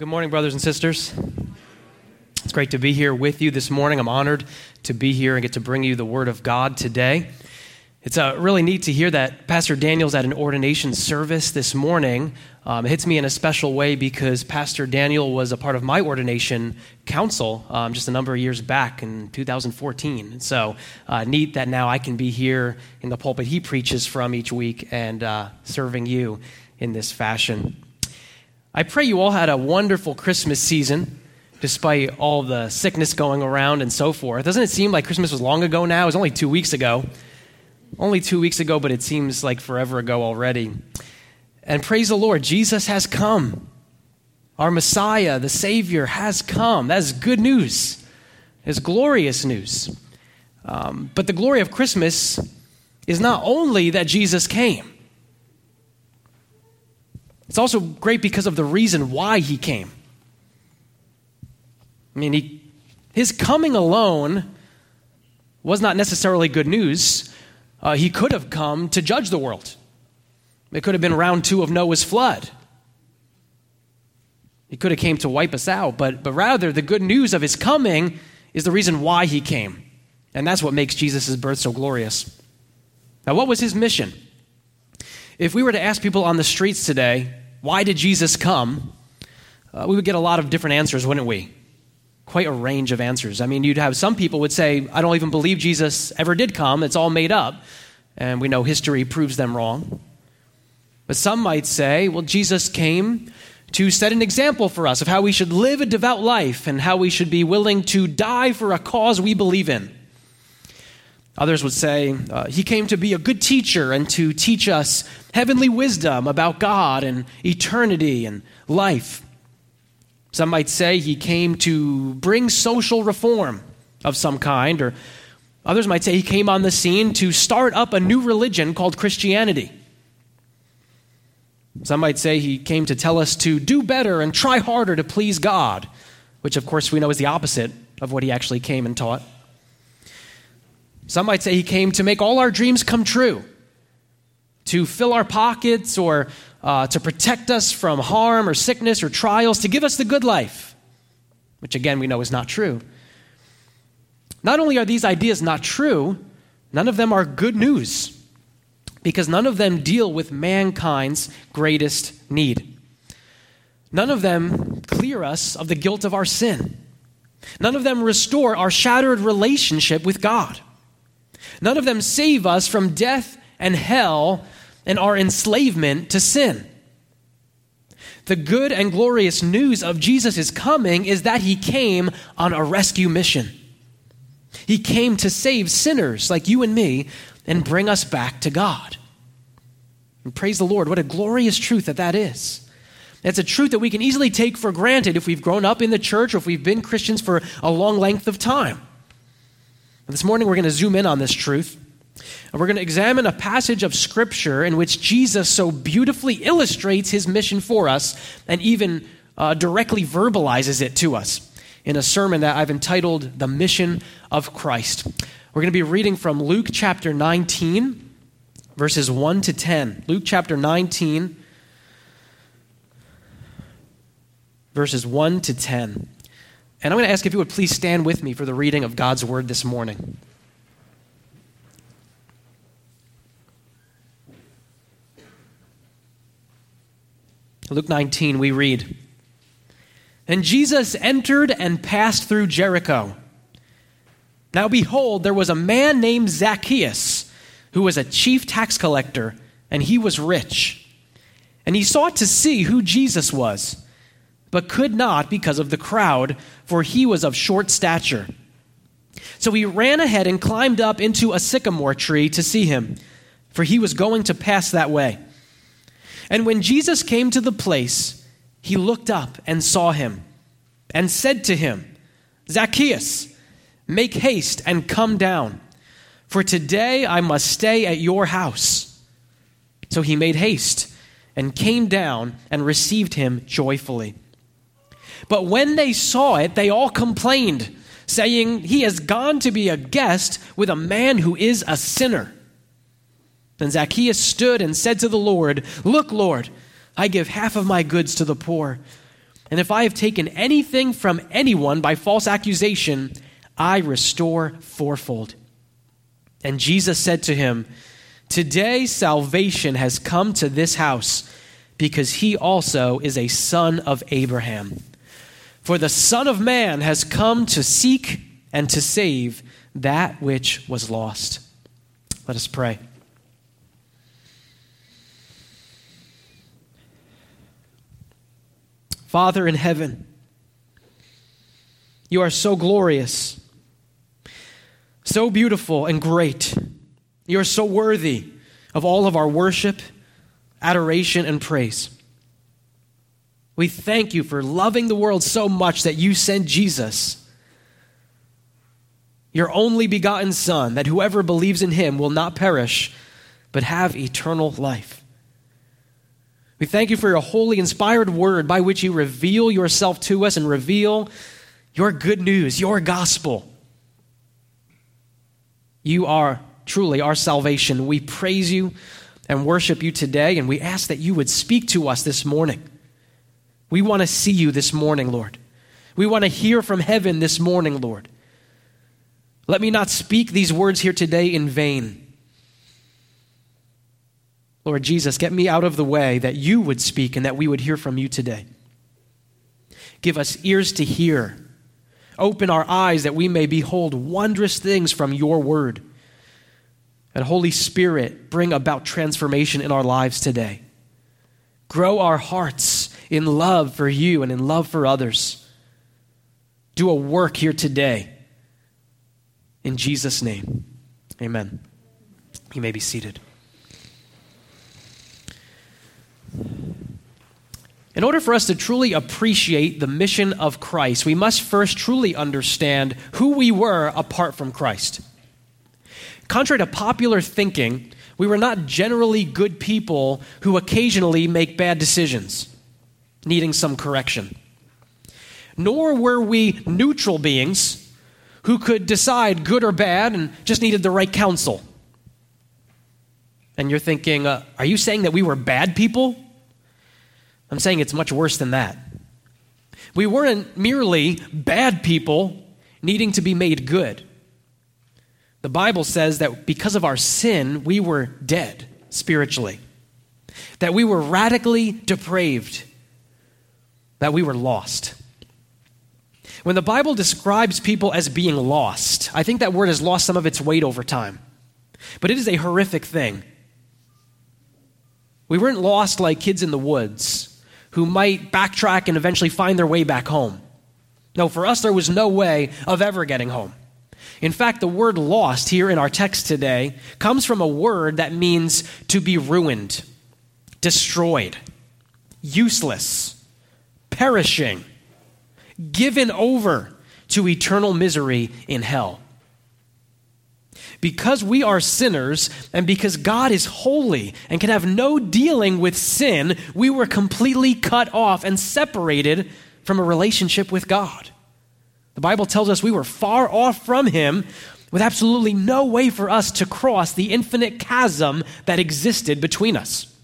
Good morning, brothers and sisters. It's great to be here with you this morning. I'm honored to be here and get to bring you the Word of God today. It's uh, really neat to hear that Pastor Daniel's at an ordination service this morning. Um, it hits me in a special way because Pastor Daniel was a part of my ordination council um, just a number of years back in 2014. So uh, neat that now I can be here in the pulpit he preaches from each week and uh, serving you in this fashion. I pray you all had a wonderful Christmas season, despite all the sickness going around and so forth. Doesn't it seem like Christmas was long ago now? It was only two weeks ago. Only two weeks ago, but it seems like forever ago already. And praise the Lord, Jesus has come. Our Messiah, the Savior, has come. That is good news. It's glorious news. Um, but the glory of Christmas is not only that Jesus came, it's also great because of the reason why he came. I mean, he, his coming alone was not necessarily good news. Uh, he could have come to judge the world. It could have been round two of Noah's flood. He could have came to wipe us out, but, but rather the good news of his coming is the reason why he came. And that's what makes Jesus' birth so glorious. Now, what was his mission? If we were to ask people on the streets today, why did Jesus come? Uh, we would get a lot of different answers, wouldn't we? Quite a range of answers. I mean, you'd have some people would say, I don't even believe Jesus ever did come. It's all made up. And we know history proves them wrong. But some might say, well, Jesus came to set an example for us of how we should live a devout life and how we should be willing to die for a cause we believe in. Others would say uh, he came to be a good teacher and to teach us heavenly wisdom about God and eternity and life. Some might say he came to bring social reform of some kind, or others might say he came on the scene to start up a new religion called Christianity. Some might say he came to tell us to do better and try harder to please God, which of course we know is the opposite of what he actually came and taught. Some might say he came to make all our dreams come true, to fill our pockets or uh, to protect us from harm or sickness or trials, to give us the good life, which again we know is not true. Not only are these ideas not true, none of them are good news because none of them deal with mankind's greatest need. None of them clear us of the guilt of our sin. None of them restore our shattered relationship with God. None of them save us from death and hell and our enslavement to sin. The good and glorious news of Jesus' coming is that he came on a rescue mission. He came to save sinners like you and me and bring us back to God. And praise the Lord, what a glorious truth that that is. It's a truth that we can easily take for granted if we've grown up in the church or if we've been Christians for a long length of time. This morning we're going to zoom in on this truth. And we're going to examine a passage of Scripture in which Jesus so beautifully illustrates his mission for us and even uh, directly verbalizes it to us in a sermon that I've entitled The Mission of Christ. We're going to be reading from Luke chapter 19, verses 1 to 10. Luke chapter 19, verses 1 to 10. And I'm going to ask if you would please stand with me for the reading of God's word this morning. Luke 19, we read And Jesus entered and passed through Jericho. Now behold, there was a man named Zacchaeus, who was a chief tax collector, and he was rich. And he sought to see who Jesus was but could not because of the crowd, for he was of short stature. So he ran ahead and climbed up into a sycamore tree to see him, for he was going to pass that way. And when Jesus came to the place, he looked up and saw him, and said to him, Zacchaeus, make haste and come down, for today I must stay at your house. So he made haste and came down and received him joyfully. But when they saw it, they all complained, saying, He has gone to be a guest with a man who is a sinner. Then Zacchaeus stood and said to the Lord, Look, Lord, I give half of my goods to the poor. And if I have taken anything from anyone by false accusation, I restore fourfold. And Jesus said to him, Today salvation has come to this house, because he also is a son of Abraham. For the Son of Man has come to seek and to save that which was lost. Let us pray. Father in heaven, you are so glorious, so beautiful and great. You are so worthy of all of our worship, adoration, and praise. We thank you for loving the world so much that you sent Jesus, your only begotten Son, that whoever believes in him will not perish, but have eternal life. We thank you for your holy, inspired word by which you reveal yourself to us and reveal your good news, your gospel. You are truly our salvation. We praise you and worship you today, and we ask that you would speak to us this morning. We want to see you this morning, Lord. We want to hear from heaven this morning, Lord. Let me not speak these words here today in vain. Lord Jesus, get me out of the way that you would speak and that we would hear from you today. Give us ears to hear. Open our eyes that we may behold wondrous things from your word. And Holy Spirit, bring about transformation in our lives today. Grow our hearts in love for you and in love for others. Do a work here today. In Jesus' name, amen. You may be seated. In order for us to truly appreciate the mission of Christ, we must first truly understand who we were apart from Christ. Contrary to popular thinking, we were not generally good people who occasionally make bad decisions, needing some correction. Nor were we neutral beings who could decide good or bad and just needed the right counsel. And you're thinking, uh, are you saying that we were bad people? I'm saying it's much worse than that. We weren't merely bad people needing to be made good. The Bible says that because of our sin, we were dead spiritually, that we were radically depraved, that we were lost. When the Bible describes people as being lost, I think that word has lost some of its weight over time. But it is a horrific thing. We weren't lost like kids in the woods who might backtrack and eventually find their way back home. No, for us, there was no way of ever getting home. In fact, the word lost here in our text today comes from a word that means to be ruined, destroyed, useless, perishing, given over to eternal misery in hell. Because we are sinners and because God is holy and can have no dealing with sin, we were completely cut off and separated from a relationship with God. The Bible tells us we were far off from Him with absolutely no way for us to cross the infinite chasm that existed between us.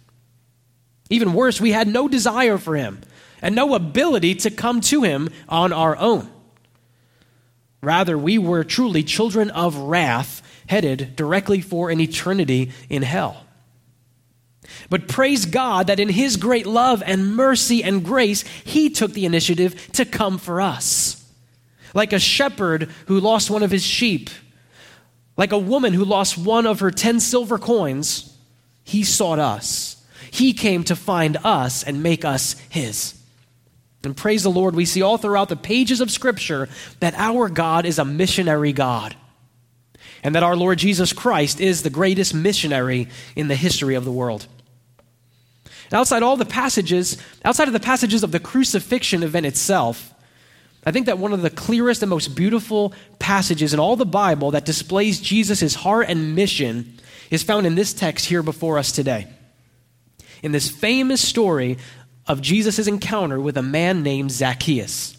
Even worse, we had no desire for Him and no ability to come to Him on our own. Rather, we were truly children of wrath headed directly for an eternity in hell. But praise God that in His great love and mercy and grace, He took the initiative to come for us. Like a shepherd who lost one of his sheep, like a woman who lost one of her ten silver coins, He sought us. He came to find us and make us His. And praise the Lord, we see all throughout the pages of Scripture that our God is a missionary God and that our Lord Jesus Christ is the greatest missionary in the history of the world. Outside all the passages, outside of the passages of the crucifixion event itself, I think that one of the clearest and most beautiful passages in all the Bible that displays Jesus' heart and mission is found in this text here before us today. In this famous story of Jesus' encounter with a man named Zacchaeus.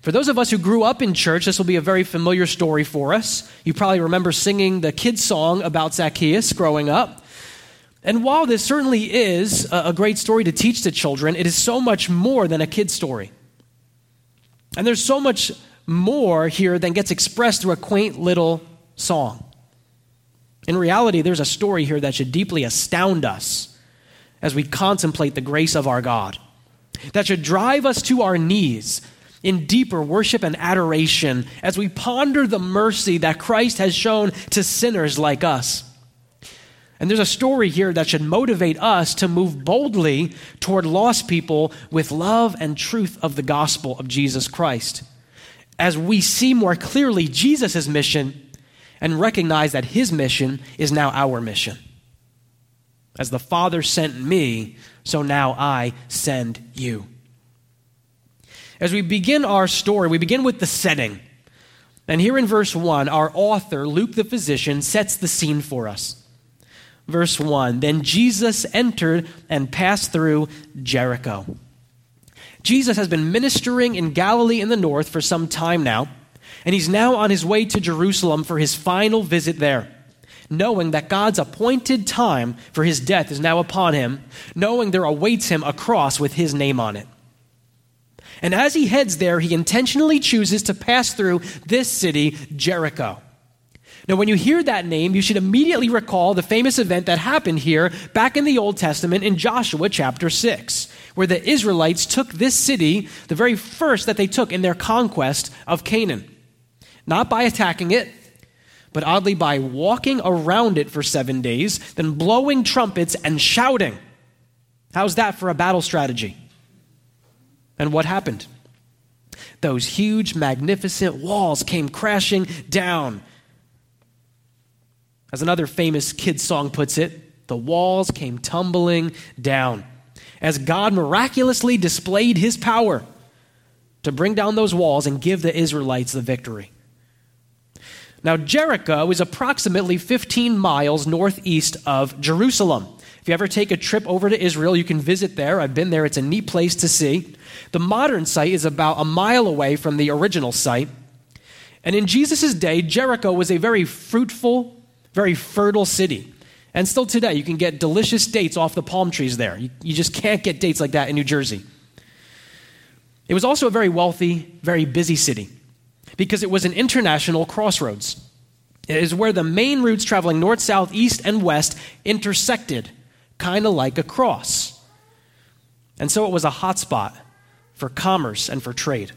For those of us who grew up in church, this will be a very familiar story for us. You probably remember singing the kids' song about Zacchaeus growing up. And while this certainly is a great story to teach to children, it is so much more than a kid's story. And there's so much more here than gets expressed through a quaint little song. In reality, there's a story here that should deeply astound us as we contemplate the grace of our God, that should drive us to our knees in deeper worship and adoration as we ponder the mercy that Christ has shown to sinners like us. And there's a story here that should motivate us to move boldly toward lost people with love and truth of the gospel of Jesus Christ. As we see more clearly Jesus' mission and recognize that his mission is now our mission. As the Father sent me, so now I send you. As we begin our story, we begin with the setting. And here in verse 1, our author, Luke the physician, sets the scene for us verse 1 Then Jesus entered and passed through Jericho. Jesus has been ministering in Galilee in the north for some time now, and he's now on his way to Jerusalem for his final visit there. Knowing that God's appointed time for his death is now upon him, knowing there awaits him a cross with his name on it. And as he heads there, he intentionally chooses to pass through this city, Jericho. Now, when you hear that name, you should immediately recall the famous event that happened here back in the Old Testament in Joshua chapter 6, where the Israelites took this city, the very first that they took in their conquest of Canaan. Not by attacking it, but oddly by walking around it for seven days, then blowing trumpets and shouting. How's that for a battle strategy? And what happened? Those huge, magnificent walls came crashing down. As another famous kid song puts it, the walls came tumbling down as God miraculously displayed his power to bring down those walls and give the Israelites the victory. Now, Jericho is approximately 15 miles northeast of Jerusalem. If you ever take a trip over to Israel, you can visit there. I've been there, it's a neat place to see. The modern site is about a mile away from the original site. And in Jesus' day, Jericho was a very fruitful very fertile city. And still today, you can get delicious dates off the palm trees there. You, you, just can't get dates like that in New Jersey. It was also a very wealthy, very busy city because it was an international crossroads. It is where the main routes traveling north, south, east, and west intersected, kind of like a cross. And so it was a hotspot for commerce and for trade.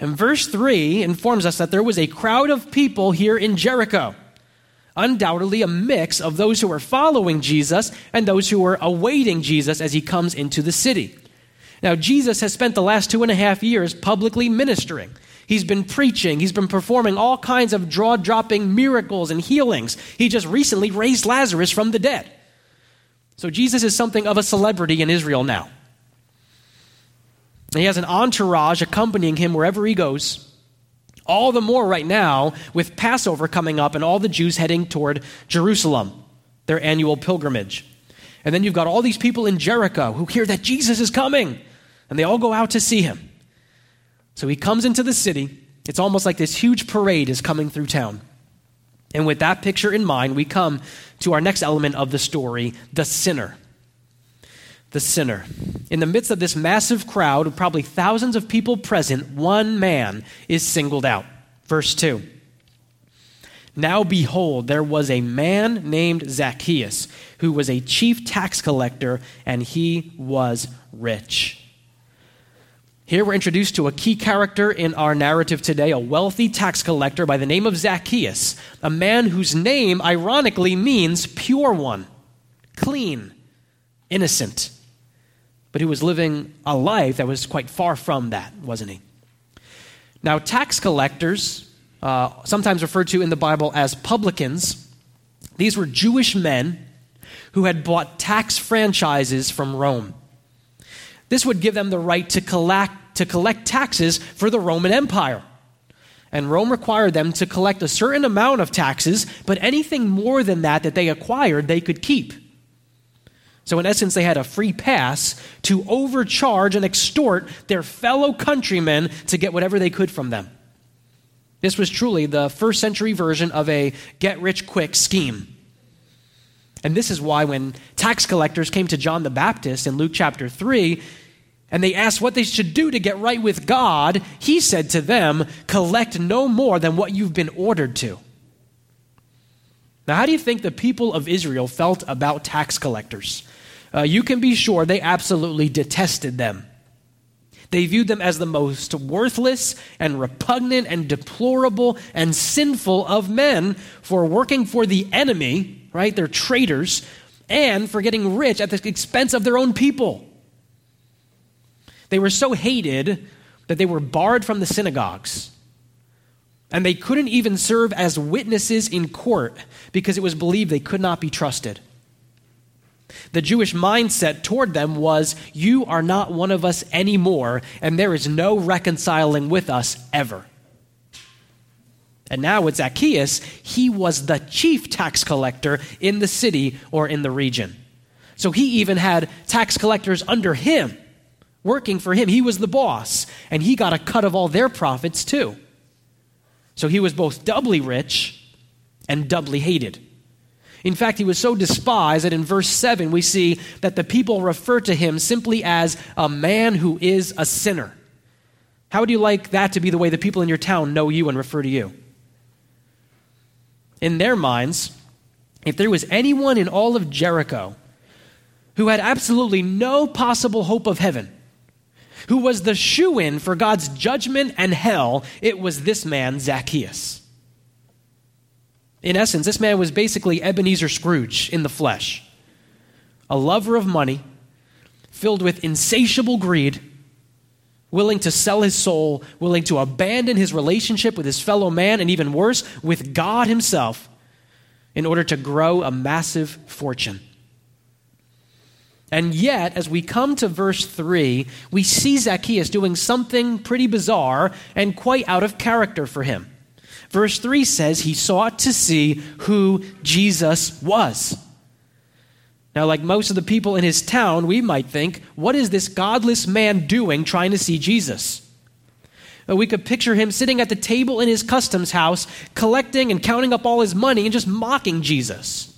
And verse 3 informs us that there was a crowd of people here in Jericho undoubtedly a mix of those who were following Jesus and those who were awaiting Jesus as he comes into the city. Now, Jesus has spent the last two and a half years publicly ministering. He's been preaching. He's been performing all kinds of jaw dropping miracles and healings. He just recently raised Lazarus from the dead. So, Jesus is something of a celebrity in Israel now. he has an entourage accompanying him wherever he goes. All the more right now with Passover coming up and all the Jews heading toward Jerusalem, their annual pilgrimage. And then you've got all these people in Jericho who hear that Jesus is coming, and they all go out to see him. So he comes into the city. It's almost like this huge parade is coming through town. And with that picture in mind, we come to our next element of the story the sinner the sinner. In the midst of this massive crowd of probably thousands of people present, one man is singled out. Verse 2. Now behold, there was a man named Zacchaeus who was a chief tax collector, and he was rich. Here we're introduced to a key character in our narrative today, a wealthy tax collector by the name of Zacchaeus, a man whose name ironically means pure one, clean, innocent but who was living a life that was quite far from that, wasn't he? Now, tax collectors, uh, sometimes referred to in the Bible as publicans, these were Jewish men who had bought tax franchises from Rome. This would give them the right to collect, to collect taxes for the Roman Empire. And Rome required them to collect a certain amount of taxes, but anything more than that that they acquired, they could keep. So, in essence, they had a free pass to overcharge and extort their fellow countrymen to get whatever they could from them. This was truly the first century version of a get rich quick scheme. And this is why when tax collectors came to John the Baptist in Luke chapter 3, and they asked what they should do to get right with God, he said to them, Collect no more than what you've been ordered to. Now, how do you think the people of Israel felt about tax collectors? Uh, you can be sure they absolutely detested them. They viewed them as the most worthless and repugnant and deplorable and sinful of men for working for the enemy, right? They're traitors, and for getting rich at the expense of their own people. They were so hated that they were barred from the synagogues. And they couldn't even serve as witnesses in court because it was believed they could not be trusted. The Jewish mindset toward them was, You are not one of us anymore, and there is no reconciling with us ever. And now with Zacchaeus, he was the chief tax collector in the city or in the region. So he even had tax collectors under him working for him. He was the boss, and he got a cut of all their profits too. So he was both doubly rich and doubly hated. In fact, he was so despised that in verse 7 we see that the people refer to him simply as a man who is a sinner. How would you like that to be the way the people in your town know you and refer to you? In their minds, if there was anyone in all of Jericho who had absolutely no possible hope of heaven, who was the shoo in for God's judgment and hell, it was this man, Zacchaeus. In essence, this man was basically Ebenezer Scrooge in the flesh a lover of money, filled with insatiable greed, willing to sell his soul, willing to abandon his relationship with his fellow man, and even worse, with God himself, in order to grow a massive fortune. And yet, as we come to verse 3, we see Zacchaeus doing something pretty bizarre and quite out of character for him. Verse 3 says he sought to see who Jesus was. Now, like most of the people in his town, we might think, what is this godless man doing trying to see Jesus? We could picture him sitting at the table in his customs house, collecting and counting up all his money and just mocking Jesus.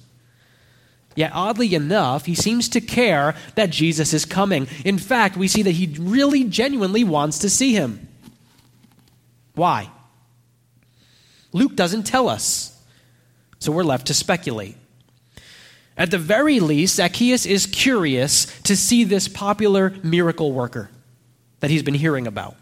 Yet, oddly enough, he seems to care that Jesus is coming. In fact, we see that he really genuinely wants to see him. Why? Luke doesn't tell us, so we're left to speculate. At the very least, Zacchaeus is curious to see this popular miracle worker that he's been hearing about.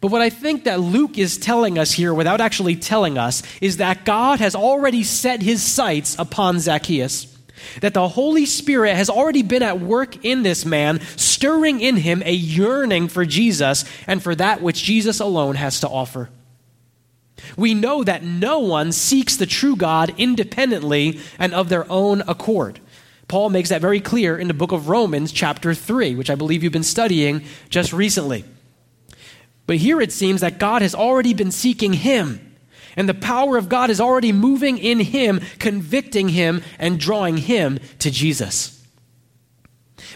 But what I think that Luke is telling us here, without actually telling us, is that God has already set his sights upon Zacchaeus that the Holy Spirit has already been at work in this man, stirring in him a yearning for Jesus and for that which Jesus alone has to offer. We know that no one seeks the true God independently and of their own accord. Paul makes that very clear in the book of Romans, chapter 3, which I believe you've been studying just recently. But here it seems that God has already been seeking him and the power of God is already moving in him, convicting him, and drawing him to Jesus.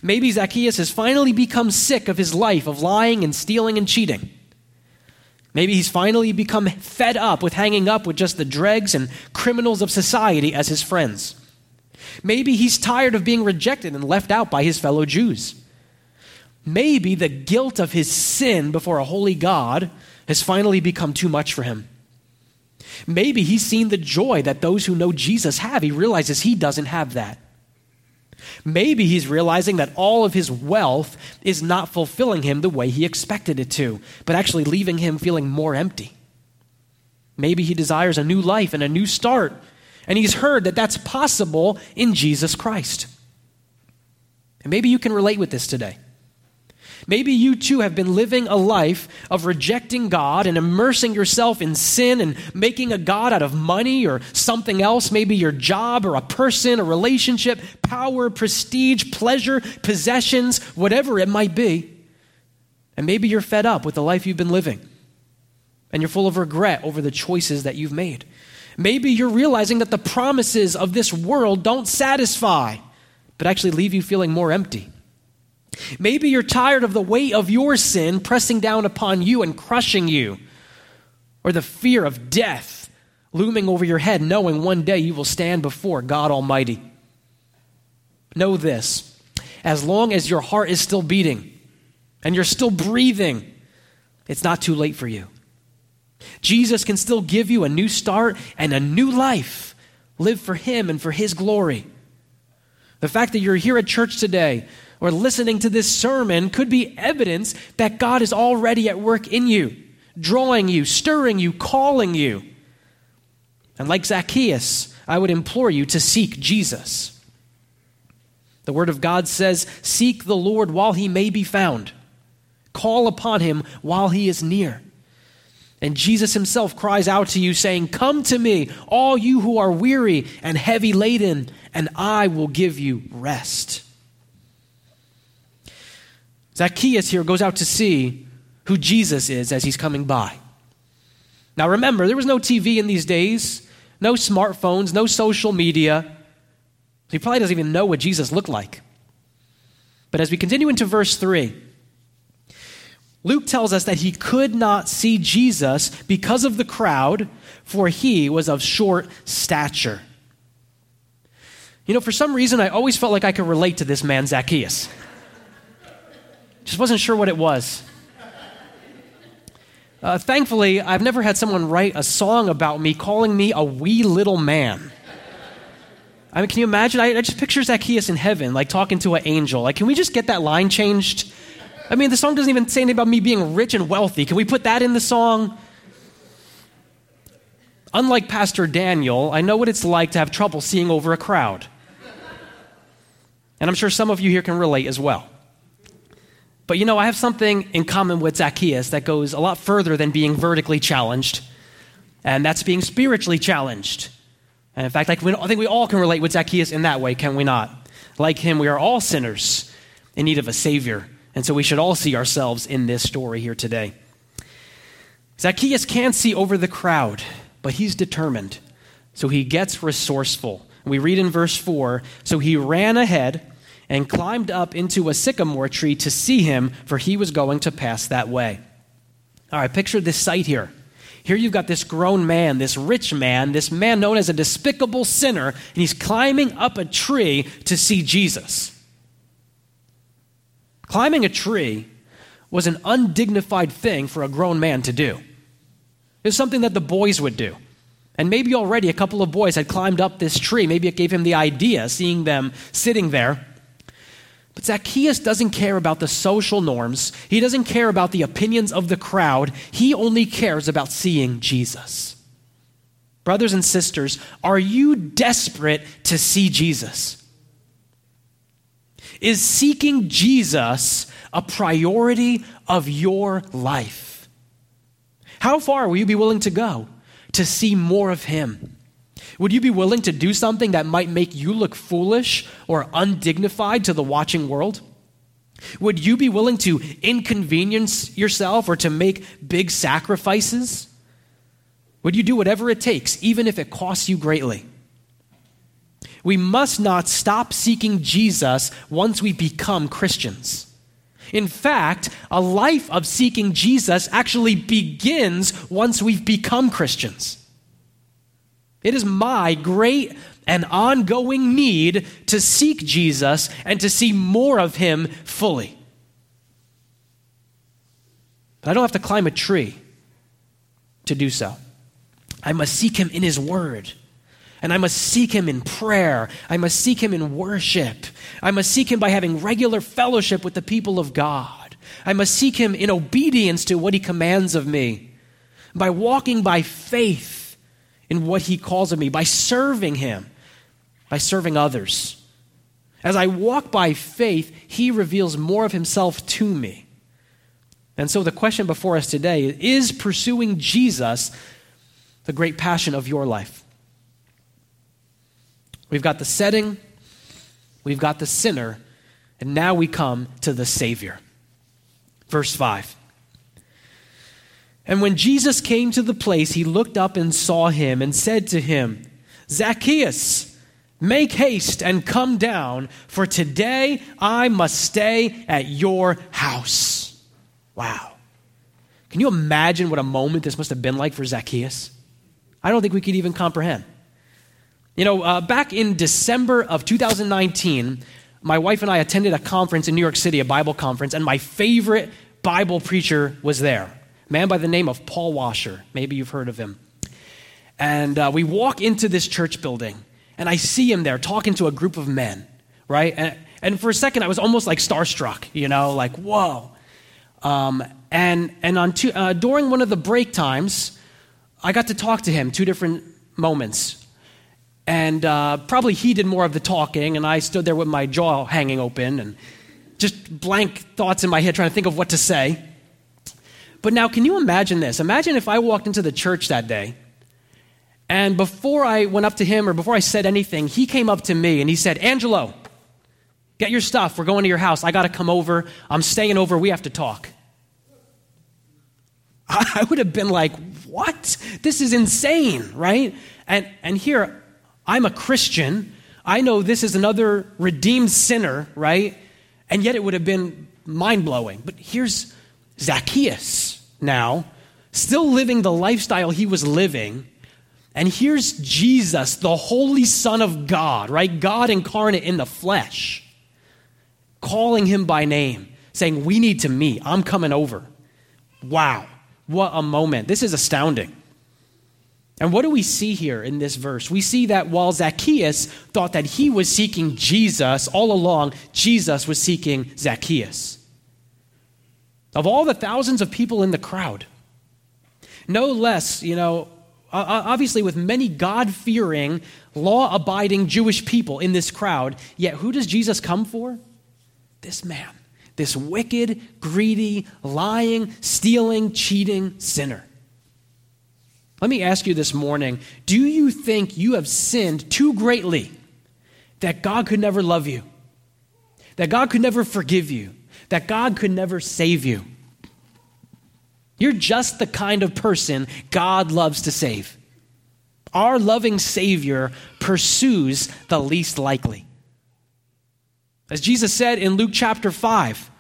Maybe Zacchaeus has finally become sick of his life of lying and stealing and cheating. Maybe he's finally become fed up with hanging up with just the dregs and criminals of society as his friends. Maybe he's tired of being rejected and left out by his fellow Jews. Maybe the guilt of his sin before a holy God has finally become too much for him. Maybe he's seen the joy that those who know Jesus have. He realizes he doesn't have that. Maybe he's realizing that all of his wealth is not fulfilling him the way he expected it to, but actually leaving him feeling more empty. Maybe he desires a new life and a new start, and he's heard that that's possible in Jesus Christ. And maybe you can relate with this today. Maybe you too have been living a life of rejecting God and immersing yourself in sin and making a God out of money or something else, maybe your job or a person, a relationship, power, prestige, pleasure, possessions, whatever it might be. And maybe you're fed up with the life you've been living and you're full of regret over the choices that you've made. Maybe you're realizing that the promises of this world don't satisfy, but actually leave you feeling more empty. Maybe you're tired of the weight of your sin pressing down upon you and crushing you, or the fear of death looming over your head, knowing one day you will stand before God Almighty. know this as long as your heart is still beating and you're still breathing, it's not too late for you. Jesus can still give you a new start and a new life. Live for Him and for His glory. The fact that you're here at church today or listening to this sermon could be evidence that God is already at work in you, drawing you, stirring you, calling you. And like Zacchaeus, I would implore you to seek Jesus. The Word of God says, Seek the Lord while he may be found, call upon him while he is near. And Jesus himself cries out to you, saying, Come to me, all you who are weary and heavy laden, and I will give you rest. Zacchaeus here goes out to see who Jesus is as he's coming by. Now remember, there was no TV in these days, no smartphones, no social media. He probably doesn't even know what Jesus looked like. But as we continue into verse 3, Luke tells us that he could not see Jesus because of the crowd, for he was of short stature. You know, for some reason, I always felt like I could relate to this man, Zacchaeus. Just wasn't sure what it was. Uh, thankfully, I've never had someone write a song about me calling me a wee little man. I mean, can you imagine? I, I just picture Zacchaeus in heaven, like talking to an angel. Like, can we just get that line changed? I mean, the song doesn't even say anything about me being rich and wealthy. Can we put that in the song? Unlike Pastor Daniel, I know what it's like to have trouble seeing over a crowd. And I'm sure some of you here can relate as well. But you know, I have something in common with Zacchaeus that goes a lot further than being vertically challenged, and that's being spiritually challenged. And in fact, I think we all can relate with Zacchaeus in that way, can we not? Like him, we are all sinners in need of a Savior. And so we should all see ourselves in this story here today. Zacchaeus can't see over the crowd, but he's determined. So he gets resourceful. We read in verse 4 So he ran ahead and climbed up into a sycamore tree to see him, for he was going to pass that way. All right, picture this sight here. Here you've got this grown man, this rich man, this man known as a despicable sinner, and he's climbing up a tree to see Jesus. Climbing a tree was an undignified thing for a grown man to do. It was something that the boys would do. And maybe already a couple of boys had climbed up this tree. Maybe it gave him the idea, seeing them sitting there. But Zacchaeus doesn't care about the social norms. He doesn't care about the opinions of the crowd. He only cares about seeing Jesus. Brothers and sisters, are you desperate to see Jesus? Is seeking Jesus a priority of your life? How far will you be willing to go to see more of Him? Would you be willing to do something that might make you look foolish or undignified to the watching world? Would you be willing to inconvenience yourself or to make big sacrifices? Would you do whatever it takes, even if it costs you greatly? We must not stop seeking Jesus once we become Christians. In fact, a life of seeking Jesus actually begins once we've become Christians. It is my great and ongoing need to seek Jesus and to see more of him fully. But I don't have to climb a tree to do so. I must seek him in his word. And I must seek him in prayer. I must seek him in worship. I must seek him by having regular fellowship with the people of God. I must seek him in obedience to what he commands of me. By walking by faith in what he calls of me, by serving him, by serving others. As I walk by faith, he reveals more of himself to me. And so the question before us today is is pursuing Jesus the great passion of your life? We've got the setting, we've got the sinner, and now we come to the Savior. Verse 5. And when Jesus came to the place, he looked up and saw him and said to him, Zacchaeus, make haste and come down, for today I must stay at your house. Wow. Can you imagine what a moment this must have been like for Zacchaeus? I don't think we could even comprehend. You know, uh, back in December of 2019, my wife and I attended a conference in New York City, a Bible conference, and my favorite Bible preacher was there. Man by the name of Paul Washer. Maybe you've heard of him. And uh, we walk into this church building, and I see him there talking to a group of men, right? And, and for a second, I was almost like starstruck, you know, like, whoa. Um, and and on two, uh, during one of the break times, I got to talk to him two different moments. And uh, probably he did more of the talking, and I stood there with my jaw hanging open and just blank thoughts in my head trying to think of what to say. But now, can you imagine this? Imagine if I walked into the church that day, and before I went up to him or before I said anything, he came up to me and he said, Angelo, get your stuff. We're going to your house. I got to come over. I'm staying over. We have to talk. I would have been like, what? This is insane, right? And, and here, I'm a Christian. I know this is another redeemed sinner, right? And yet it would have been mind blowing. But here's Zacchaeus now, still living the lifestyle he was living. And here's Jesus, the Holy Son of God, right? God incarnate in the flesh, calling him by name, saying, We need to meet. I'm coming over. Wow. What a moment. This is astounding. And what do we see here in this verse? We see that while Zacchaeus thought that he was seeking Jesus, all along, Jesus was seeking Zacchaeus. Of all the thousands of people in the crowd, no less, you know, obviously with many God fearing, law abiding Jewish people in this crowd, yet who does Jesus come for? This man this wicked, greedy, lying, stealing, cheating sinner. Let me ask you this morning do you think you have sinned too greatly that God could never love you? That God could never forgive you? That God could never save you? You're just the kind of person God loves to save. Our loving Savior pursues the least likely. As Jesus said in Luke chapter 5,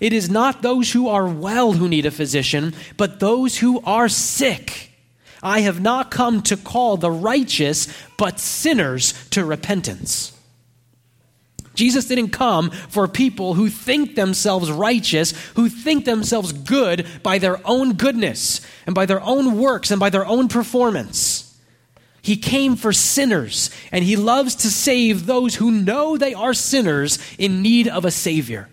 it is not those who are well who need a physician, but those who are sick. I have not come to call the righteous, but sinners to repentance. Jesus didn't come for people who think themselves righteous, who think themselves good by their own goodness and by their own works and by their own performance. He came for sinners, and he loves to save those who know they are sinners in need of a Savior.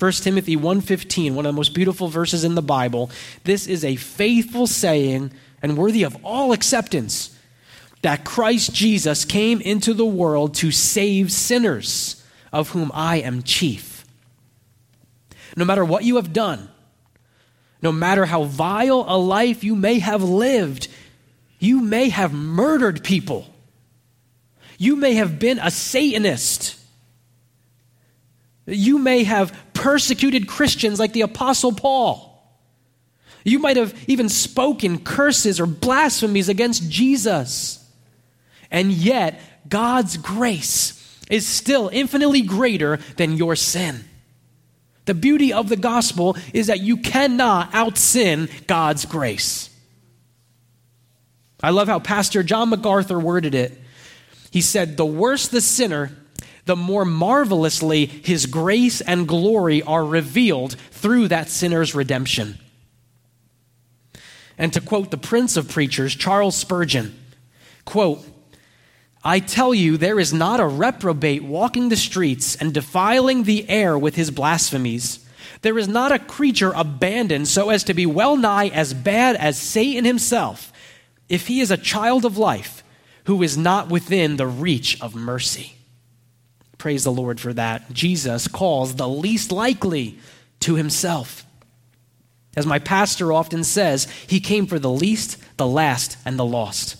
1 Timothy 1:15, one of the most beautiful verses in the Bible. This is a faithful saying and worthy of all acceptance that Christ Jesus came into the world to save sinners, of whom I am chief. No matter what you have done, no matter how vile a life you may have lived, you may have murdered people. You may have been a Satanist. You may have persecuted Christians like the Apostle Paul. You might have even spoken curses or blasphemies against Jesus. And yet, God's grace is still infinitely greater than your sin. The beauty of the gospel is that you cannot out sin God's grace. I love how Pastor John MacArthur worded it. He said, The worse the sinner, the more marvelously his grace and glory are revealed through that sinner's redemption. And to quote the prince of preachers, Charles Spurgeon, quote, I tell you, there is not a reprobate walking the streets and defiling the air with his blasphemies. There is not a creature abandoned so as to be well nigh as bad as Satan himself if he is a child of life who is not within the reach of mercy. Praise the Lord for that. Jesus calls the least likely to himself. As my pastor often says, he came for the least, the last, and the lost.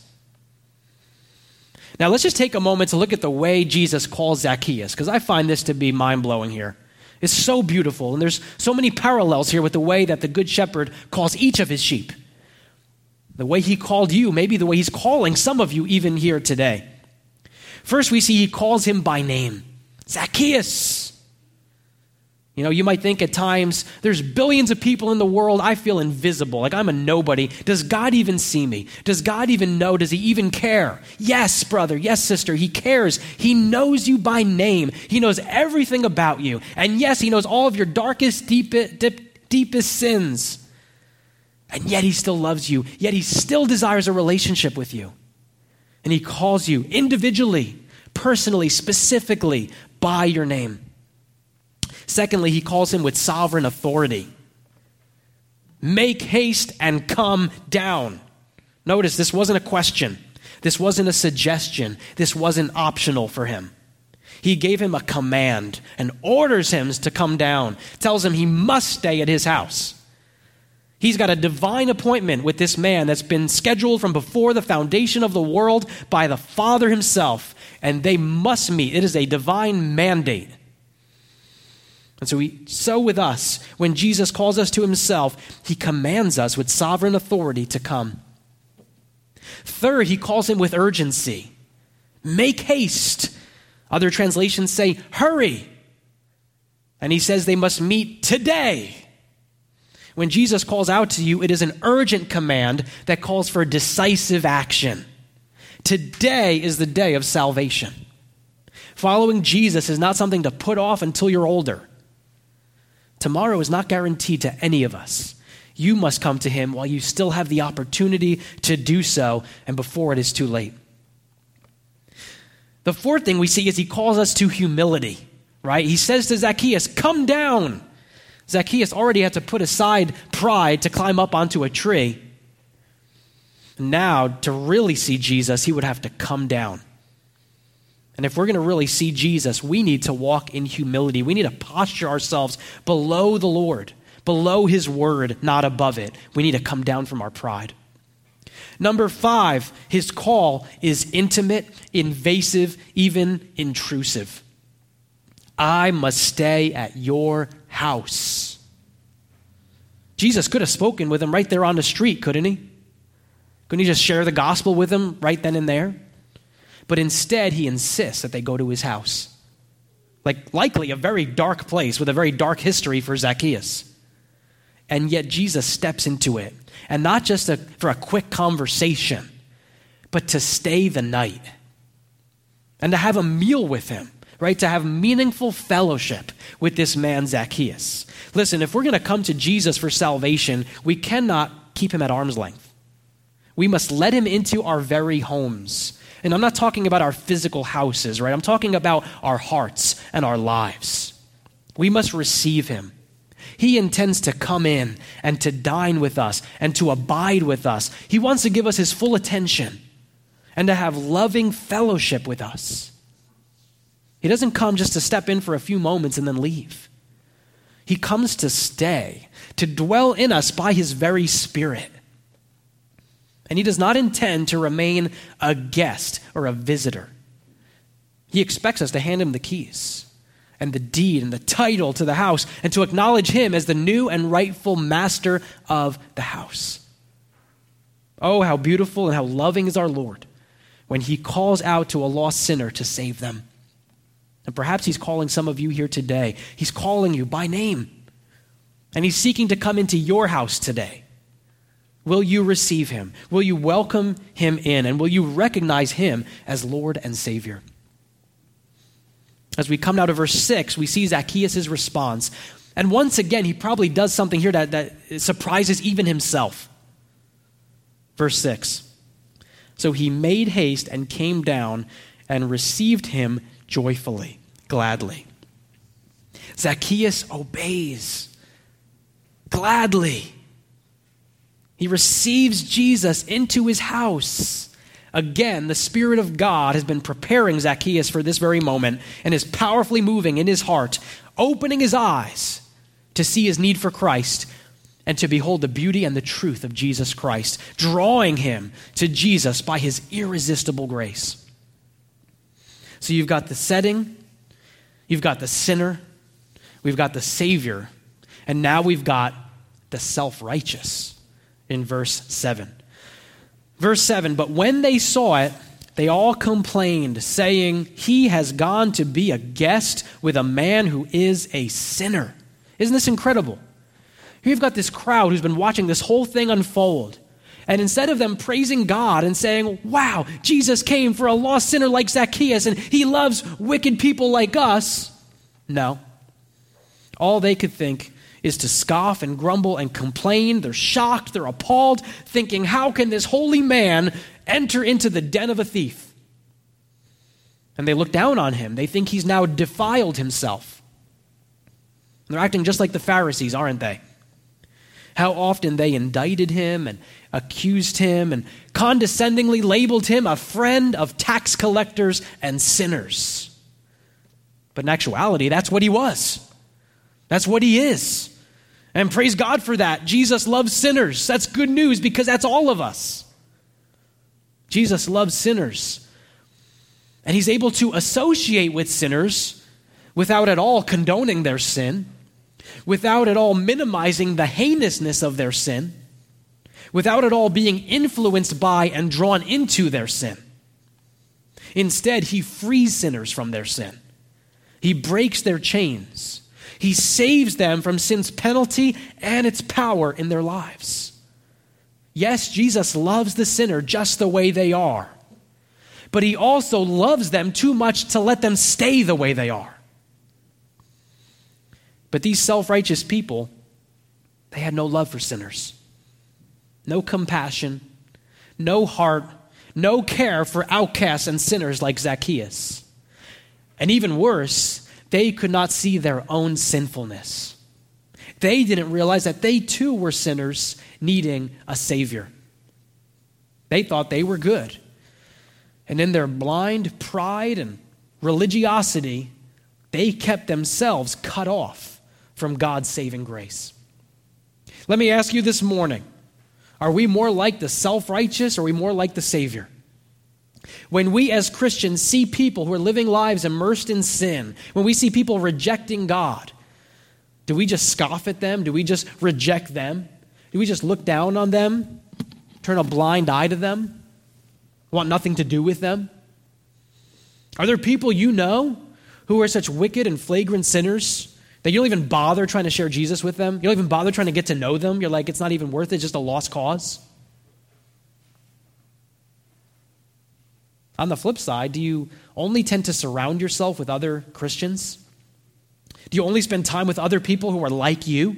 Now, let's just take a moment to look at the way Jesus calls Zacchaeus, because I find this to be mind blowing here. It's so beautiful, and there's so many parallels here with the way that the Good Shepherd calls each of his sheep the way he called you, maybe the way he's calling some of you even here today. First, we see he calls him by name Zacchaeus. You know, you might think at times there's billions of people in the world. I feel invisible, like I'm a nobody. Does God even see me? Does God even know? Does He even care? Yes, brother. Yes, sister. He cares. He knows you by name. He knows everything about you. And yes, He knows all of your darkest, deepest, deep, deepest sins. And yet He still loves you. Yet He still desires a relationship with you. And He calls you individually, personally, specifically by your name. Secondly, he calls him with sovereign authority. Make haste and come down. Notice this wasn't a question. This wasn't a suggestion. This wasn't optional for him. He gave him a command and orders him to come down, tells him he must stay at his house. He's got a divine appointment with this man that's been scheduled from before the foundation of the world by the Father himself, and they must meet. It is a divine mandate. And so, so with us, when Jesus calls us to himself, he commands us with sovereign authority to come. Third, he calls him with urgency. Make haste. Other translations say, hurry. And he says they must meet today. When Jesus calls out to you, it is an urgent command that calls for decisive action. Today is the day of salvation. Following Jesus is not something to put off until you're older. Tomorrow is not guaranteed to any of us. You must come to Him while you still have the opportunity to do so and before it is too late. The fourth thing we see is He calls us to humility, right? He says to Zacchaeus, Come down. Zacchaeus already had to put aside pride to climb up onto a tree. Now, to really see Jesus, he would have to come down. And if we're going to really see Jesus, we need to walk in humility. We need to posture ourselves below the Lord, below His word, not above it. We need to come down from our pride. Number five, His call is intimate, invasive, even intrusive. I must stay at your house. Jesus could have spoken with him right there on the street, couldn't he? Couldn't he just share the gospel with him right then and there? But instead, he insists that they go to his house. Like, likely a very dark place with a very dark history for Zacchaeus. And yet, Jesus steps into it. And not just a, for a quick conversation, but to stay the night and to have a meal with him, right? To have meaningful fellowship with this man, Zacchaeus. Listen, if we're going to come to Jesus for salvation, we cannot keep him at arm's length. We must let him into our very homes and I'm not talking about our physical houses, right? I'm talking about our hearts and our lives. We must receive him. He intends to come in and to dine with us and to abide with us. He wants to give us his full attention and to have loving fellowship with us. He doesn't come just to step in for a few moments and then leave. He comes to stay, to dwell in us by his very spirit. And he does not intend to remain a guest or a visitor. He expects us to hand him the keys and the deed and the title to the house and to acknowledge him as the new and rightful master of the house. Oh, how beautiful and how loving is our Lord when he calls out to a lost sinner to save them. And perhaps he's calling some of you here today. He's calling you by name. And he's seeking to come into your house today. Will you receive him? Will you welcome him in? And will you recognize him as Lord and Savior? As we come now to verse 6, we see Zacchaeus' response. And once again, he probably does something here that, that surprises even himself. Verse 6 So he made haste and came down and received him joyfully, gladly. Zacchaeus obeys gladly. He receives Jesus into his house. Again, the Spirit of God has been preparing Zacchaeus for this very moment and is powerfully moving in his heart, opening his eyes to see his need for Christ and to behold the beauty and the truth of Jesus Christ, drawing him to Jesus by his irresistible grace. So you've got the setting, you've got the sinner, we've got the Savior, and now we've got the self righteous in verse 7. Verse 7 But when they saw it, they all complained, saying, He has gone to be a guest with a man who is a sinner. Isn't this incredible? Here you've got this crowd who's been watching this whole thing unfold. And instead of them praising God and saying, wow, Jesus came for a lost sinner like Zacchaeus and he loves wicked people like us, no. All they could think is to scoff and grumble and complain. They're shocked, they're appalled, thinking, how can this holy man enter into the den of a thief? And they look down on him. They think he's now defiled himself. They're acting just like the Pharisees, aren't they? How often they indicted him and accused him and condescendingly labeled him a friend of tax collectors and sinners. But in actuality, that's what he was. That's what he is. And praise God for that. Jesus loves sinners. That's good news because that's all of us. Jesus loves sinners. And he's able to associate with sinners without at all condoning their sin, without at all minimizing the heinousness of their sin, without at all being influenced by and drawn into their sin. Instead, he frees sinners from their sin. He breaks their chains. He saves them from sin's penalty and its power in their lives. Yes, Jesus loves the sinner just the way they are, but he also loves them too much to let them stay the way they are. But these self righteous people, they had no love for sinners, no compassion, no heart, no care for outcasts and sinners like Zacchaeus. And even worse, they could not see their own sinfulness. They didn't realize that they too were sinners needing a Savior. They thought they were good. And in their blind pride and religiosity, they kept themselves cut off from God's saving grace. Let me ask you this morning are we more like the self righteous or are we more like the Savior? When we as Christians see people who are living lives immersed in sin, when we see people rejecting God, do we just scoff at them? Do we just reject them? Do we just look down on them? Turn a blind eye to them? Want nothing to do with them? Are there people you know who are such wicked and flagrant sinners that you don't even bother trying to share Jesus with them? You don't even bother trying to get to know them? You're like, it's not even worth it, it's just a lost cause? On the flip side, do you only tend to surround yourself with other Christians? Do you only spend time with other people who are like you?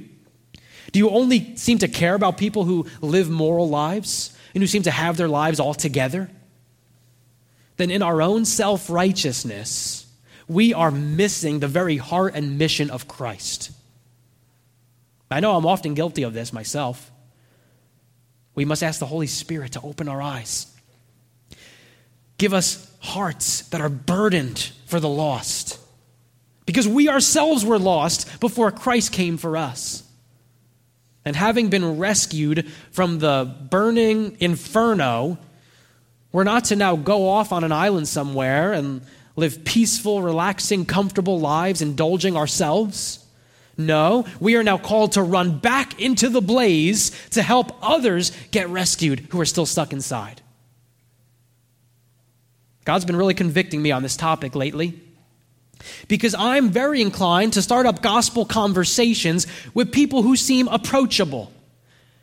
Do you only seem to care about people who live moral lives and who seem to have their lives all together? Then, in our own self righteousness, we are missing the very heart and mission of Christ. I know I'm often guilty of this myself. We must ask the Holy Spirit to open our eyes Give us hearts that are burdened for the lost. Because we ourselves were lost before Christ came for us. And having been rescued from the burning inferno, we're not to now go off on an island somewhere and live peaceful, relaxing, comfortable lives, indulging ourselves. No, we are now called to run back into the blaze to help others get rescued who are still stuck inside. God's been really convicting me on this topic lately because I'm very inclined to start up gospel conversations with people who seem approachable,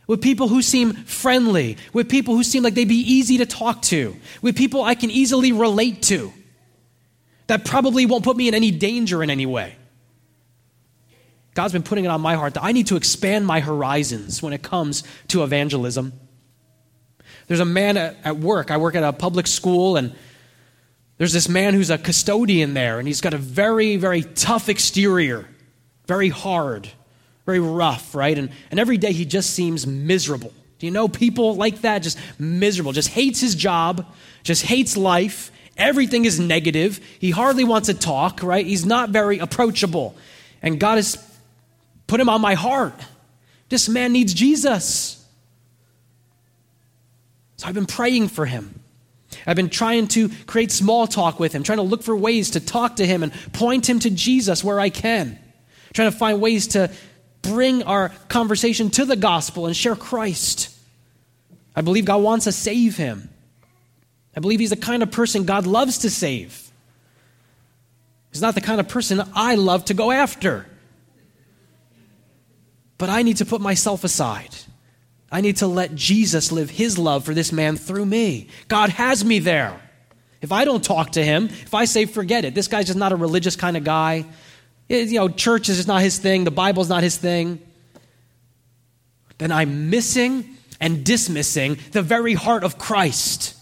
with people who seem friendly, with people who seem like they'd be easy to talk to, with people I can easily relate to, that probably won't put me in any danger in any way. God's been putting it on my heart that I need to expand my horizons when it comes to evangelism. There's a man at, work, I work at a public school, and there's this man who's a custodian there, and he's got a very, very tough exterior, very hard, very rough, right? And, and every day he just seems miserable. Do you know people like that? Just miserable, just hates his job, just hates life. Everything is negative. He hardly wants to talk, right? He's not very approachable. And God has put him on my heart. This man needs Jesus. So I've been praying for him. I've been trying to create small talk with him, trying to look for ways to talk to him and point him to Jesus where I can, trying to find ways to bring our conversation to the gospel and share Christ. I believe God wants to save him. I believe he's the kind of person God loves to save. He's not the kind of person I love to go after. But I need to put myself aside. I need to let Jesus live his love for this man through me. God has me there. If I don't talk to him, if I say, forget it, this guy's just not a religious kind of guy, it, you know, church is just not his thing, the Bible's not his thing, then I'm missing and dismissing the very heart of Christ.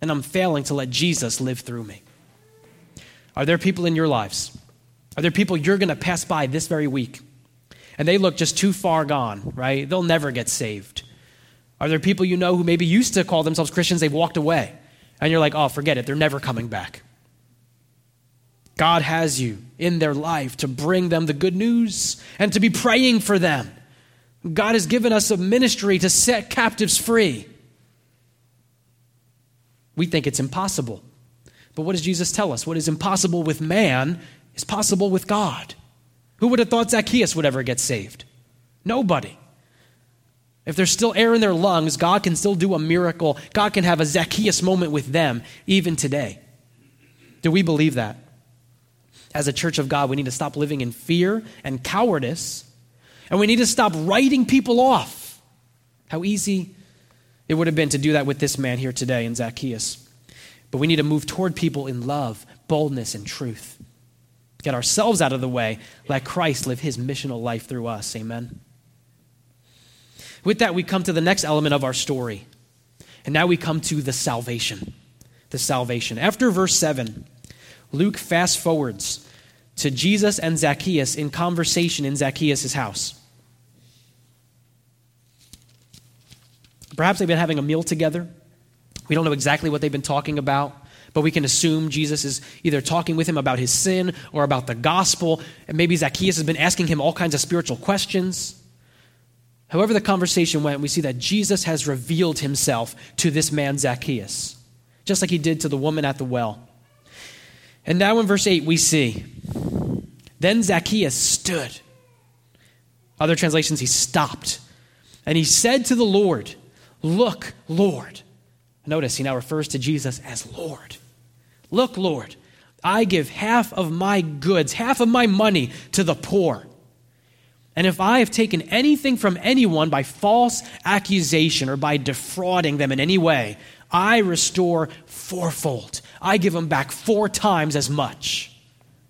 And I'm failing to let Jesus live through me. Are there people in your lives? Are there people you're going to pass by this very week? And they look just too far gone, right? They'll never get saved. Are there people you know who maybe used to call themselves Christians, they've walked away, and you're like, oh, forget it, they're never coming back? God has you in their life to bring them the good news and to be praying for them. God has given us a ministry to set captives free. We think it's impossible. But what does Jesus tell us? What is impossible with man is possible with God. Who would have thought Zacchaeus would ever get saved? Nobody. If there's still air in their lungs, God can still do a miracle. God can have a Zacchaeus moment with them even today. Do we believe that? As a church of God, we need to stop living in fear and cowardice, and we need to stop writing people off. How easy it would have been to do that with this man here today in Zacchaeus. But we need to move toward people in love, boldness, and truth. Get ourselves out of the way, let Christ live his missional life through us. Amen. With that, we come to the next element of our story. And now we come to the salvation. The salvation. After verse 7, Luke fast forwards to Jesus and Zacchaeus in conversation in Zacchaeus' house. Perhaps they've been having a meal together. We don't know exactly what they've been talking about, but we can assume Jesus is either talking with him about his sin or about the gospel, and maybe Zacchaeus has been asking him all kinds of spiritual questions. However, the conversation went, we see that Jesus has revealed himself to this man, Zacchaeus, just like he did to the woman at the well. And now in verse 8, we see, then Zacchaeus stood. Other translations, he stopped. And he said to the Lord, Look, Lord. Notice he now refers to Jesus as Lord. Look, Lord, I give half of my goods, half of my money to the poor. And if I have taken anything from anyone by false accusation or by defrauding them in any way, I restore fourfold. I give them back four times as much.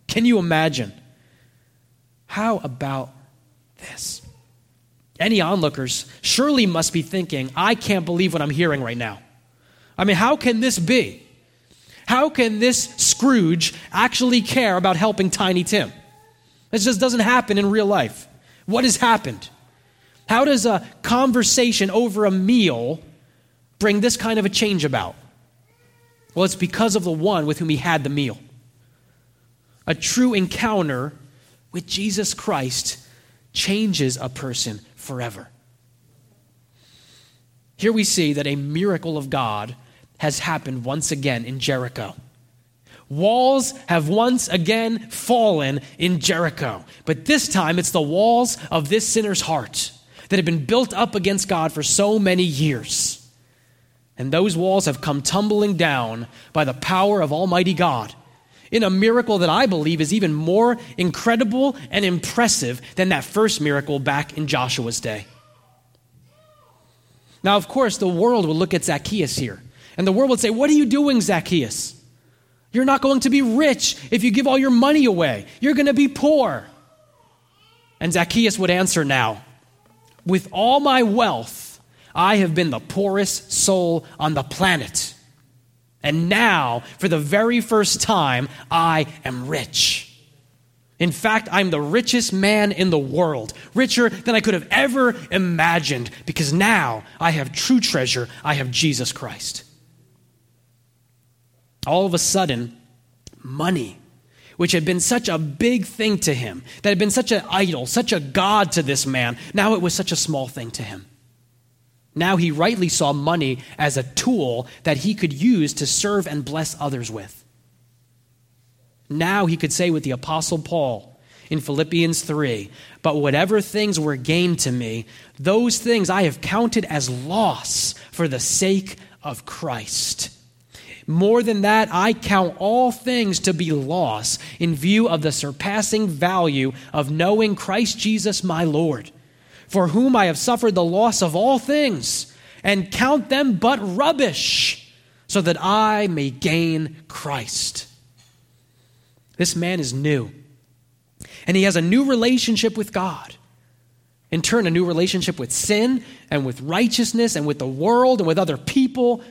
Can you imagine? How about this? Any onlookers surely must be thinking, I can't believe what I'm hearing right now. I mean, how can this be? How can this Scrooge actually care about helping Tiny Tim? This just doesn't happen in real life. What has happened? How does a conversation over a meal bring this kind of a change about? Well, it's because of the one with whom he had the meal. A true encounter with Jesus Christ changes a person forever. Here we see that a miracle of God has happened once again in Jericho. Walls have once again fallen in Jericho, but this time it's the walls of this sinner's heart that have been built up against God for so many years. And those walls have come tumbling down by the power of Almighty God in a miracle that I believe is even more incredible and impressive than that first miracle back in Joshua's day. Now, of course, the world will look at Zacchaeus here, and the world would say, What are you doing, Zacchaeus? You're not going to be rich if you give all your money away. You're going to be poor. And Zacchaeus would answer now, With all my wealth, I have been the poorest soul on the planet. And now, for the very first time, I am rich. In fact, I'm the richest man in the world, richer than I could have ever imagined, because now I have true treasure. I have Jesus Christ all of a sudden, money, which had been such a big thing to him, that had been such an idol, such a god to this man, now it was such a small thing to him. Now he rightly saw money as a tool that he could use to serve and bless others with. Now he could say with the Apostle Paul in Philippians 3 But whatever things were gained to me, those things I have counted as loss for the sake of Christ. More than that, I count all things to be loss in view of the surpassing value of knowing Christ Jesus my Lord, for whom I have suffered the loss of all things, and count them but rubbish, so that I may gain Christ. This man is new, and he has a new relationship with God. In turn, a new relationship with sin and with righteousness and with the world and with other people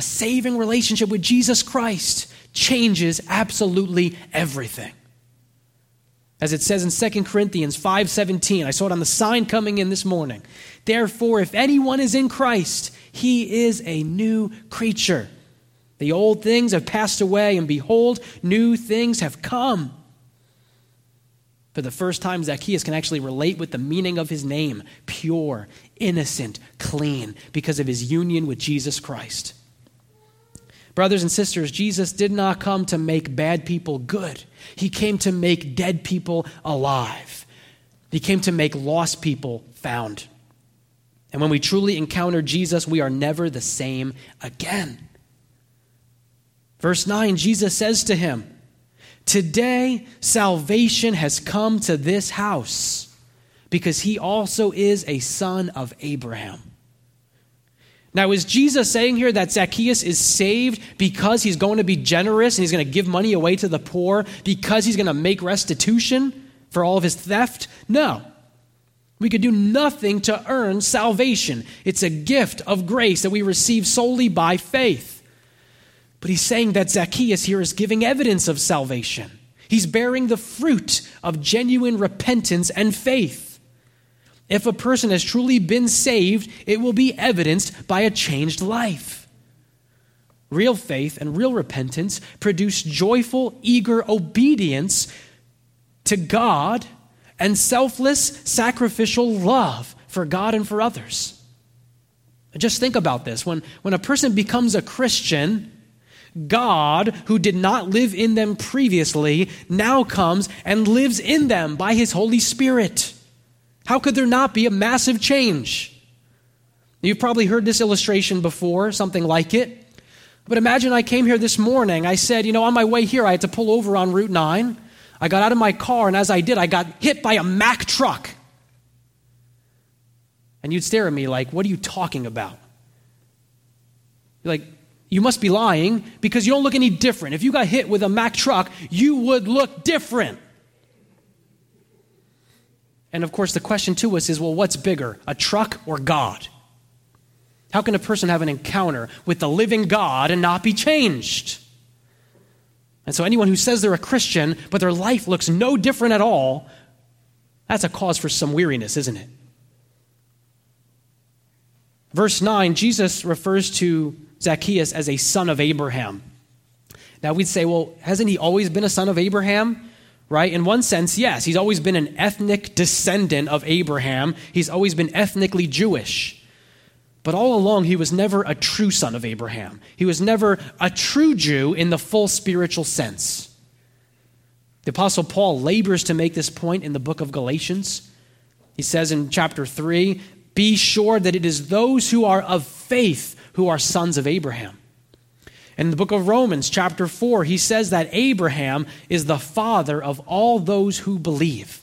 a saving relationship with Jesus Christ changes absolutely everything. As it says in 2 Corinthians 5:17, I saw it on the sign coming in this morning. Therefore, if anyone is in Christ, he is a new creature. The old things have passed away, and behold, new things have come. For the first time, Zacchaeus can actually relate with the meaning of his name pure, innocent, clean, because of his union with Jesus Christ. Brothers and sisters, Jesus did not come to make bad people good. He came to make dead people alive. He came to make lost people found. And when we truly encounter Jesus, we are never the same again. Verse 9, Jesus says to him, Today salvation has come to this house because he also is a son of Abraham. Now, is Jesus saying here that Zacchaeus is saved because he's going to be generous and he's going to give money away to the poor, because he's going to make restitution for all of his theft? No. We could do nothing to earn salvation. It's a gift of grace that we receive solely by faith. But he's saying that Zacchaeus here is giving evidence of salvation. He's bearing the fruit of genuine repentance and faith. If a person has truly been saved, it will be evidenced by a changed life. Real faith and real repentance produce joyful, eager obedience to God and selfless, sacrificial love for God and for others. Just think about this. When, when a person becomes a Christian, God, who did not live in them previously, now comes and lives in them by his Holy Spirit. How could there not be a massive change? You've probably heard this illustration before, something like it. But imagine I came here this morning. I said, you know, on my way here, I had to pull over on Route 9. I got out of my car, and as I did, I got hit by a Mack truck. And you'd stare at me like, what are you talking about? You're like, you must be lying because you don't look any different. If you got hit with a Mack truck, you would look different. And of course, the question to us is well, what's bigger, a truck or God? How can a person have an encounter with the living God and not be changed? And so, anyone who says they're a Christian, but their life looks no different at all, that's a cause for some weariness, isn't it? Verse 9, Jesus refers to Zacchaeus as a son of Abraham. Now, we'd say, well, hasn't he always been a son of Abraham? Right? In one sense, yes, he's always been an ethnic descendant of Abraham, he's always been ethnically Jewish. But all along, he was never a true son of Abraham. He was never a true Jew in the full spiritual sense. The Apostle Paul labors to make this point in the book of Galatians. He says in chapter 3 Be sure that it is those who are of faith who are sons of Abraham. In the book of Romans, chapter 4, he says that Abraham is the father of all those who believe.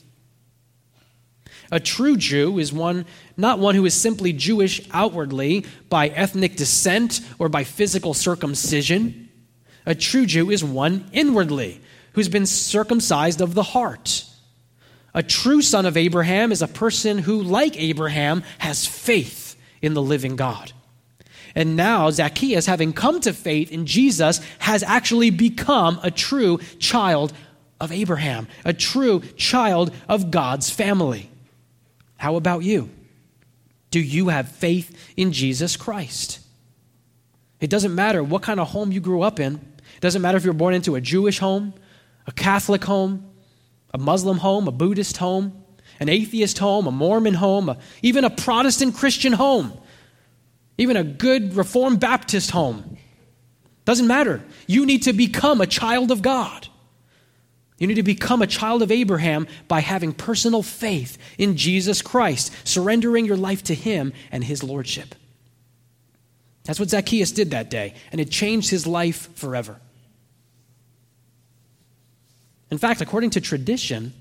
A true Jew is one not one who is simply Jewish outwardly by ethnic descent or by physical circumcision. A true Jew is one inwardly who's been circumcised of the heart. A true son of Abraham is a person who, like Abraham, has faith in the living God. And now Zacchaeus, having come to faith in Jesus, has actually become a true child of Abraham, a true child of God's family. How about you? Do you have faith in Jesus Christ? It doesn't matter what kind of home you grew up in. It doesn't matter if you're born into a Jewish home, a Catholic home, a Muslim home, a Buddhist home, an atheist home, a Mormon home, a, even a Protestant Christian home even a good Reformed Baptist home. Doesn't matter. You need to become a child of God. You need to become a child of Abraham by having personal faith in Jesus Christ, surrendering your life to Him and His Lordship. That's what Zacchaeus did that day, and it changed his life forever. In fact, according to tradition,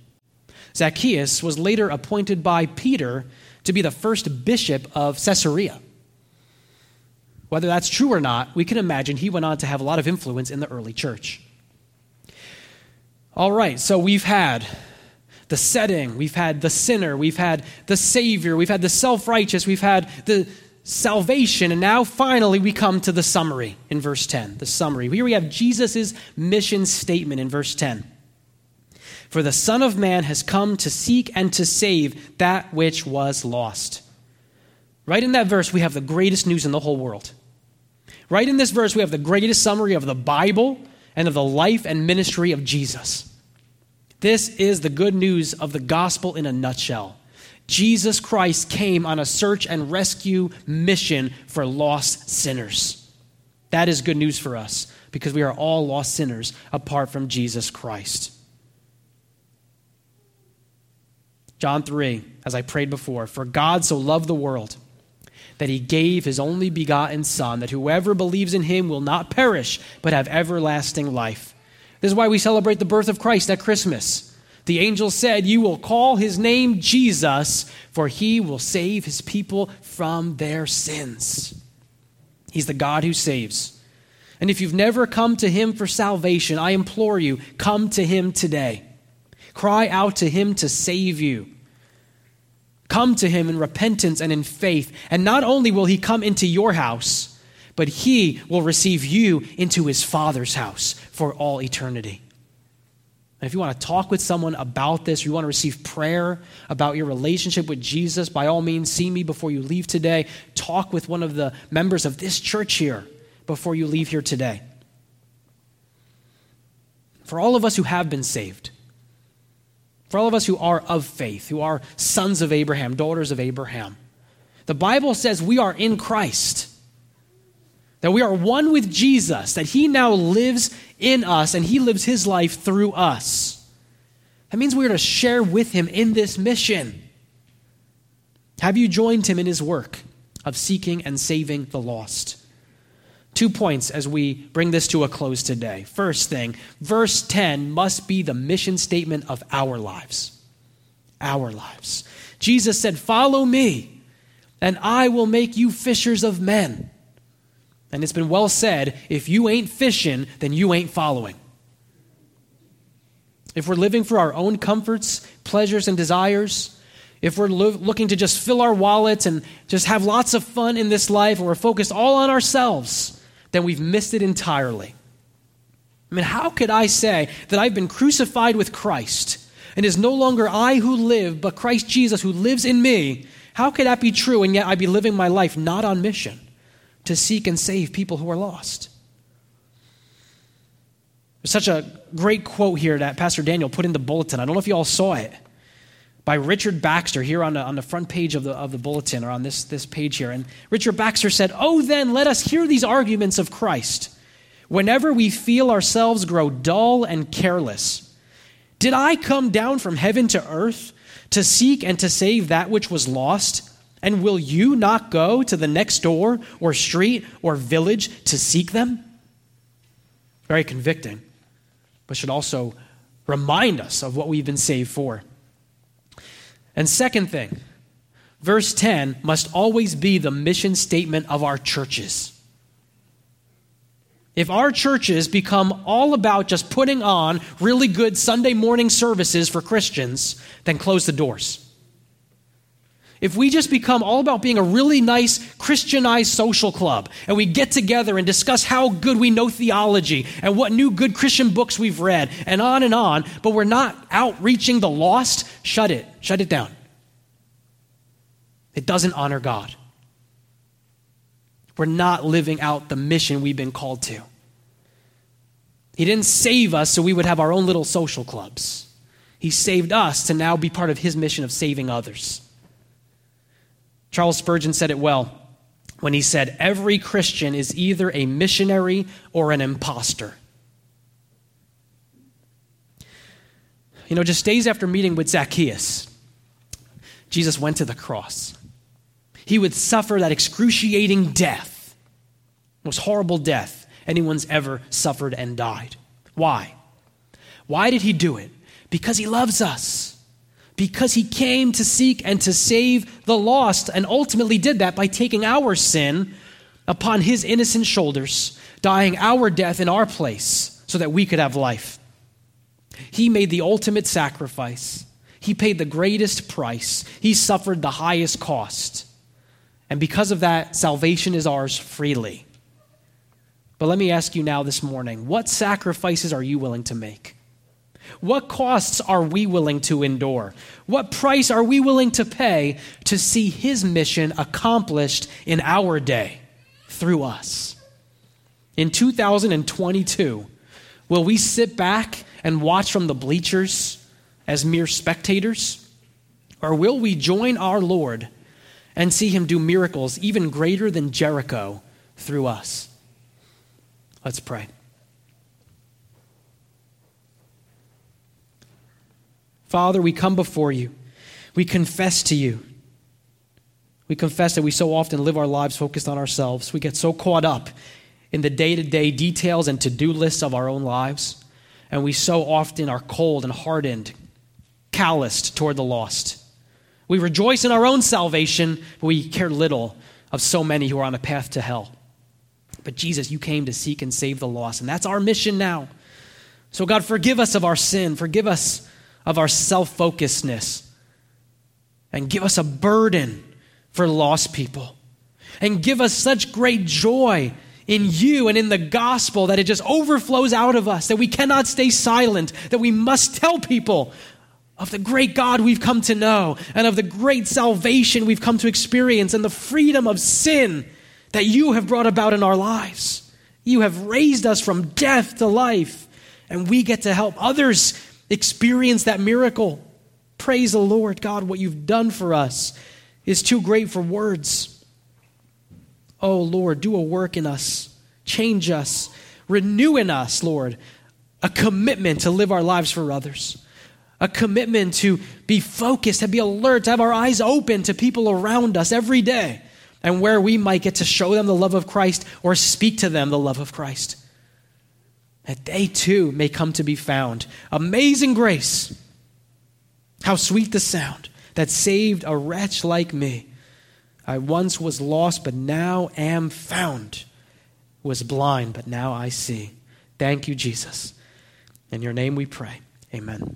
Zacchaeus was later appointed by Peter to be the first bishop of Caesarea. Whether that's true or not, we can imagine he went on to have a lot of influence in the early church. All right, so we've had the setting, we've had the sinner, we've had the Savior, we've had the self righteous, we've had the salvation, and now finally we come to the summary in verse 10. The summary. Here we have Jesus' mission statement in verse 10. For the Son of Man has come to seek and to save that which was lost. Right in that verse, we have the greatest news in the whole world. Right in this verse, we have the greatest summary of the Bible and of the life and ministry of Jesus. This is the good news of the gospel in a nutshell. Jesus Christ came on a search and rescue mission for lost sinners. That is good news for us because we are all lost sinners apart from Jesus Christ. John 3, as I prayed before, for God so loved the world that he gave his only begotten Son, that whoever believes in him will not perish, but have everlasting life. This is why we celebrate the birth of Christ at Christmas. The angel said, You will call his name Jesus, for he will save his people from their sins. He's the God who saves. And if you've never come to him for salvation, I implore you, come to him today. Cry out to him to save you. Come to him in repentance and in faith. And not only will he come into your house, but he will receive you into his Father's house for all eternity. And if you want to talk with someone about this, or you want to receive prayer about your relationship with Jesus, by all means, see me before you leave today. Talk with one of the members of this church here before you leave here today. For all of us who have been saved, for all of us who are of faith, who are sons of Abraham, daughters of Abraham. The Bible says we are in Christ, that we are one with Jesus, that He now lives in us and He lives His life through us. That means we are to share with Him in this mission. Have you joined Him in His work of seeking and saving the lost? Two points as we bring this to a close today. First thing, verse 10 must be the mission statement of our lives. Our lives. Jesus said, Follow me, and I will make you fishers of men. And it's been well said if you ain't fishing, then you ain't following. If we're living for our own comforts, pleasures, and desires, if we're lo- looking to just fill our wallets and just have lots of fun in this life, and we're focused all on ourselves, then we've missed it entirely. I mean, how could I say that I've been crucified with Christ and is no longer I who live, but Christ Jesus who lives in me? How could that be true and yet I be living my life not on mission to seek and save people who are lost? There's such a great quote here that Pastor Daniel put in the bulletin. I don't know if you all saw it by Richard Baxter here on the, on the front page of the, of the bulletin or on this, this page here. And Richard Baxter said, Oh, then let us hear these arguments of Christ. Whenever we feel ourselves grow dull and careless, did I come down from heaven to earth to seek and to save that which was lost? And will you not go to the next door or street or village to seek them? Very convicting, but should also remind us of what we've been saved for. And second thing, verse 10 must always be the mission statement of our churches. If our churches become all about just putting on really good Sunday morning services for Christians, then close the doors. If we just become all about being a really nice Christianized social club and we get together and discuss how good we know theology and what new good Christian books we've read and on and on, but we're not outreaching the lost, shut it. Shut it down. It doesn't honor God. We're not living out the mission we've been called to. He didn't save us so we would have our own little social clubs. He saved us to now be part of his mission of saving others. Charles Spurgeon said it well when he said, Every Christian is either a missionary or an impostor. You know, just days after meeting with Zacchaeus, Jesus went to the cross. He would suffer that excruciating death most horrible death anyone's ever suffered and died. Why? Why did he do it? Because he loves us. Because he came to seek and to save the lost, and ultimately did that by taking our sin upon his innocent shoulders, dying our death in our place so that we could have life. He made the ultimate sacrifice. He paid the greatest price. He suffered the highest cost. And because of that, salvation is ours freely. But let me ask you now this morning what sacrifices are you willing to make? What costs are we willing to endure? What price are we willing to pay to see his mission accomplished in our day through us? In 2022, will we sit back and watch from the bleachers as mere spectators? Or will we join our Lord and see him do miracles even greater than Jericho through us? Let's pray. Father, we come before you. We confess to you. We confess that we so often live our lives focused on ourselves. We get so caught up in the day to day details and to do lists of our own lives. And we so often are cold and hardened, calloused toward the lost. We rejoice in our own salvation, but we care little of so many who are on a path to hell. But Jesus, you came to seek and save the lost, and that's our mission now. So, God, forgive us of our sin, forgive us of our self focusedness, and give us a burden for lost people. And give us such great joy in you and in the gospel that it just overflows out of us, that we cannot stay silent, that we must tell people of the great God we've come to know and of the great salvation we've come to experience and the freedom of sin that you have brought about in our lives. You have raised us from death to life, and we get to help others experience that miracle. Praise the Lord, God, what you've done for us is too great for words. Oh, Lord, do a work in us, change us, renew in us, Lord, a commitment to live our lives for others, a commitment to be focused, to be alert, to have our eyes open to people around us every day, and where we might get to show them the love of Christ or speak to them the love of Christ. That they too may come to be found. Amazing grace. How sweet the sound that saved a wretch like me. I once was lost, but now am found. Was blind, but now I see. Thank you, Jesus. In your name we pray. Amen.